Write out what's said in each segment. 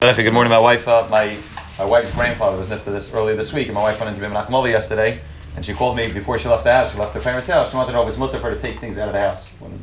Good morning, my wife. Uh, my my wife's grandfather was nifta this earlier this week, and my wife went into Menachem yesterday, and she called me before she left the house. She left her parents' house. She wanted to know if it's mutter for her to take things out of the house. When a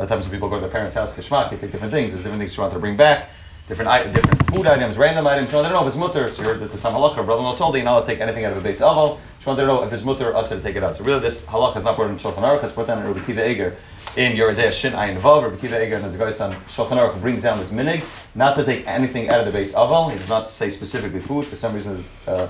lot of times when people go to their parents' house, kishmak, they take different things. There's different things she wanted to bring back, different i- different food items, random items. She wanted to know if it's mutter. She heard that the some halacha, her brother-in-law told her, you're not to take anything out of a beis aval. She wanted to know if it's mutter or us to take it out. So really, this halacha is not brought in Shulchan Aruch. It's brought down in Rabbi Kiva Eger in Yoreh Deah Shin Ayin Vav. Rabbi Kiva Eger and his guy's son Shulchan Aruch brings down this minhag not to take anything out of the beis aval. He does not say specifically food. For some reason, uh,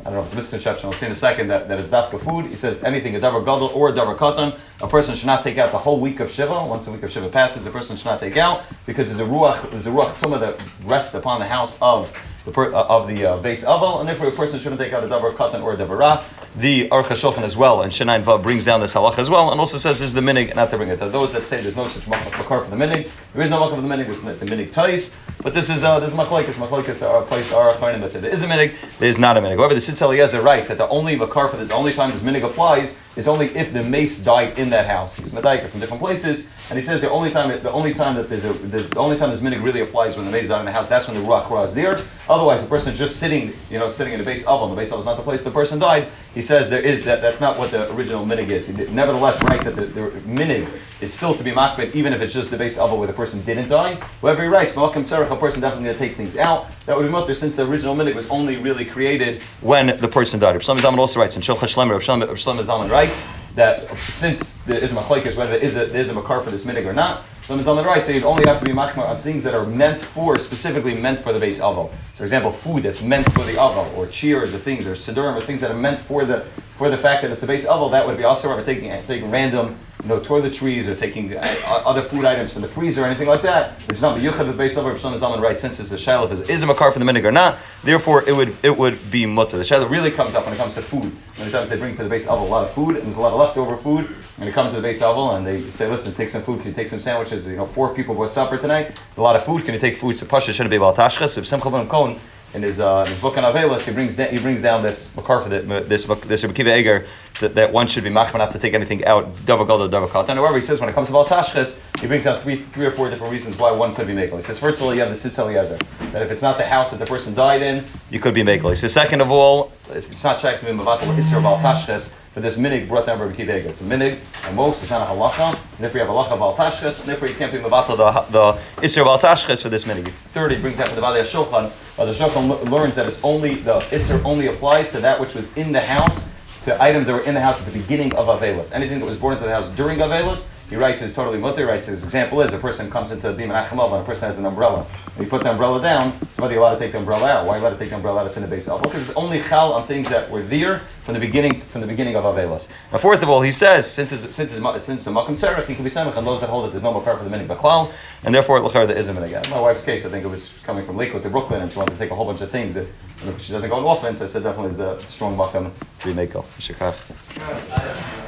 I don't know it's a misconception. I'll see in a second that, that it's dafka food. He says anything a davar gadol or a davar katan. A person should not take out the whole week of shiva. Once the week of shiva passes, a person should not take out because there's a ruach there's a ruach tumah that rests upon the house of the per, uh, of the uh, beis aval, and therefore a person shouldn't take out a davar katan or a davar ra. The Aruch HaShulchan as well, and Shinayin Vav brings down this halach as well, and also says this is the minhag not to bring it. There are those that say there's no such makar for the minhag. There is no makar for the minhag. It's, it's a minhag tais, but this is uh, this is. Machlekes there are place are achronim that say there is a minhag, there is not a minhag. However, the Tzitz Eliezer writes that the only makar for the, the only time this minhag applies is only if the meis died in that house. He's medayik from different places, and he says the only time the only time that there's a there's, the only time this minhag really applies when the meis died in the house. That's when the ruach ra is there. Otherwise, the person just sitting, you know, sitting in the beis aval. The beis aval is not the place the person died. He says there is that that's not what the original minhag is. He nevertheless writes that the, the minhag is still to be makbet, even if it's just the beis aval where the person didn't die. Whoever he writes, Makom Tzorech, a person definitely going to take things out. That would be mutter since the original minhag was only really created when the person died. Rav Shlomo Zalman also writes, and Shulchan Shlomo Rav Shlomo Zalman writes that since there is a machlekes whether is a, there is a makar for this minhag or not, Shlomo Zalman writes that you'd only have to be machmir on things that are meant for, specifically meant for the beis aval. So, for example, food that's meant for the aval, or cheers of things, or sidurim, or things that are meant for the for the fact that it's a beis aval, that would be also or taking taking random you know, toiletries or taking uh, other food items from the freezer or anything like that, which is not the yuchad of the beis aval. Shlomo Zalman writes since it's a shaila is, is a makar for the minhag or not, therefore it would it would be mutter. The shaila really comes up when it comes to food. Many times they bring to the beis aval a lot of food and there's a lot of leftover food, and they come to the beis aval and they say, listen, take some food. Can you take some sandwiches? You know, four people brought supper tonight. A lot of food. Can you take food? So pasha shouldn't be about tashchas. If Simcha ben in his, uh, in his book on Avelis, he brings, he brings down this makar for the, this this Rabbi Kiva Eger that, that one should be machman not to take anything out. Dava gadol, dava. However, he says when it comes to Bal Tashchis, he brings out three three or four different reasons why one could be makel. He says first of all, you have the Tzitz Eliezer that if it's not the house that the person died in, you could be makel. He says second of all, it's, it's not checked to be mavatal isra Val But this minhag brought down Rabbi Kiva. It's a minhag, and most it's not a halacha. And if we have a halacha Bal Tashchis, and therefore you can't be mavatal the the Bal Tashchis for this minhag. Third, he brings out the Vali Shulchan. Uh, the Shulchan learns that it's only the isra only applies to that which was in the house to items that were in the house at the beginning of Avelis. Anything that was brought into the house during Avelis, he writes is totally mutter. Writes his example is a person comes into a Bim and a person has an umbrella. And you put the umbrella down, somebody allowed to take the umbrella out. Why you allowed to take the umbrella out? It's in the base of Because it's only chal on things that were there from the beginning from the beginning of Avelis. Now, fourth of all, he says since it's since it's, since the Makam Tzerach, he can be semich on those that hold it. There's no makar for the minhag b'chlal, and therefore l'char there is a minhag. In again. my wife's case, I think it was coming from Lakewood to Brooklyn, and she wanted to take a whole bunch of things. That, she doesn't go on offense. I said definitely is a strong makam to be mekel.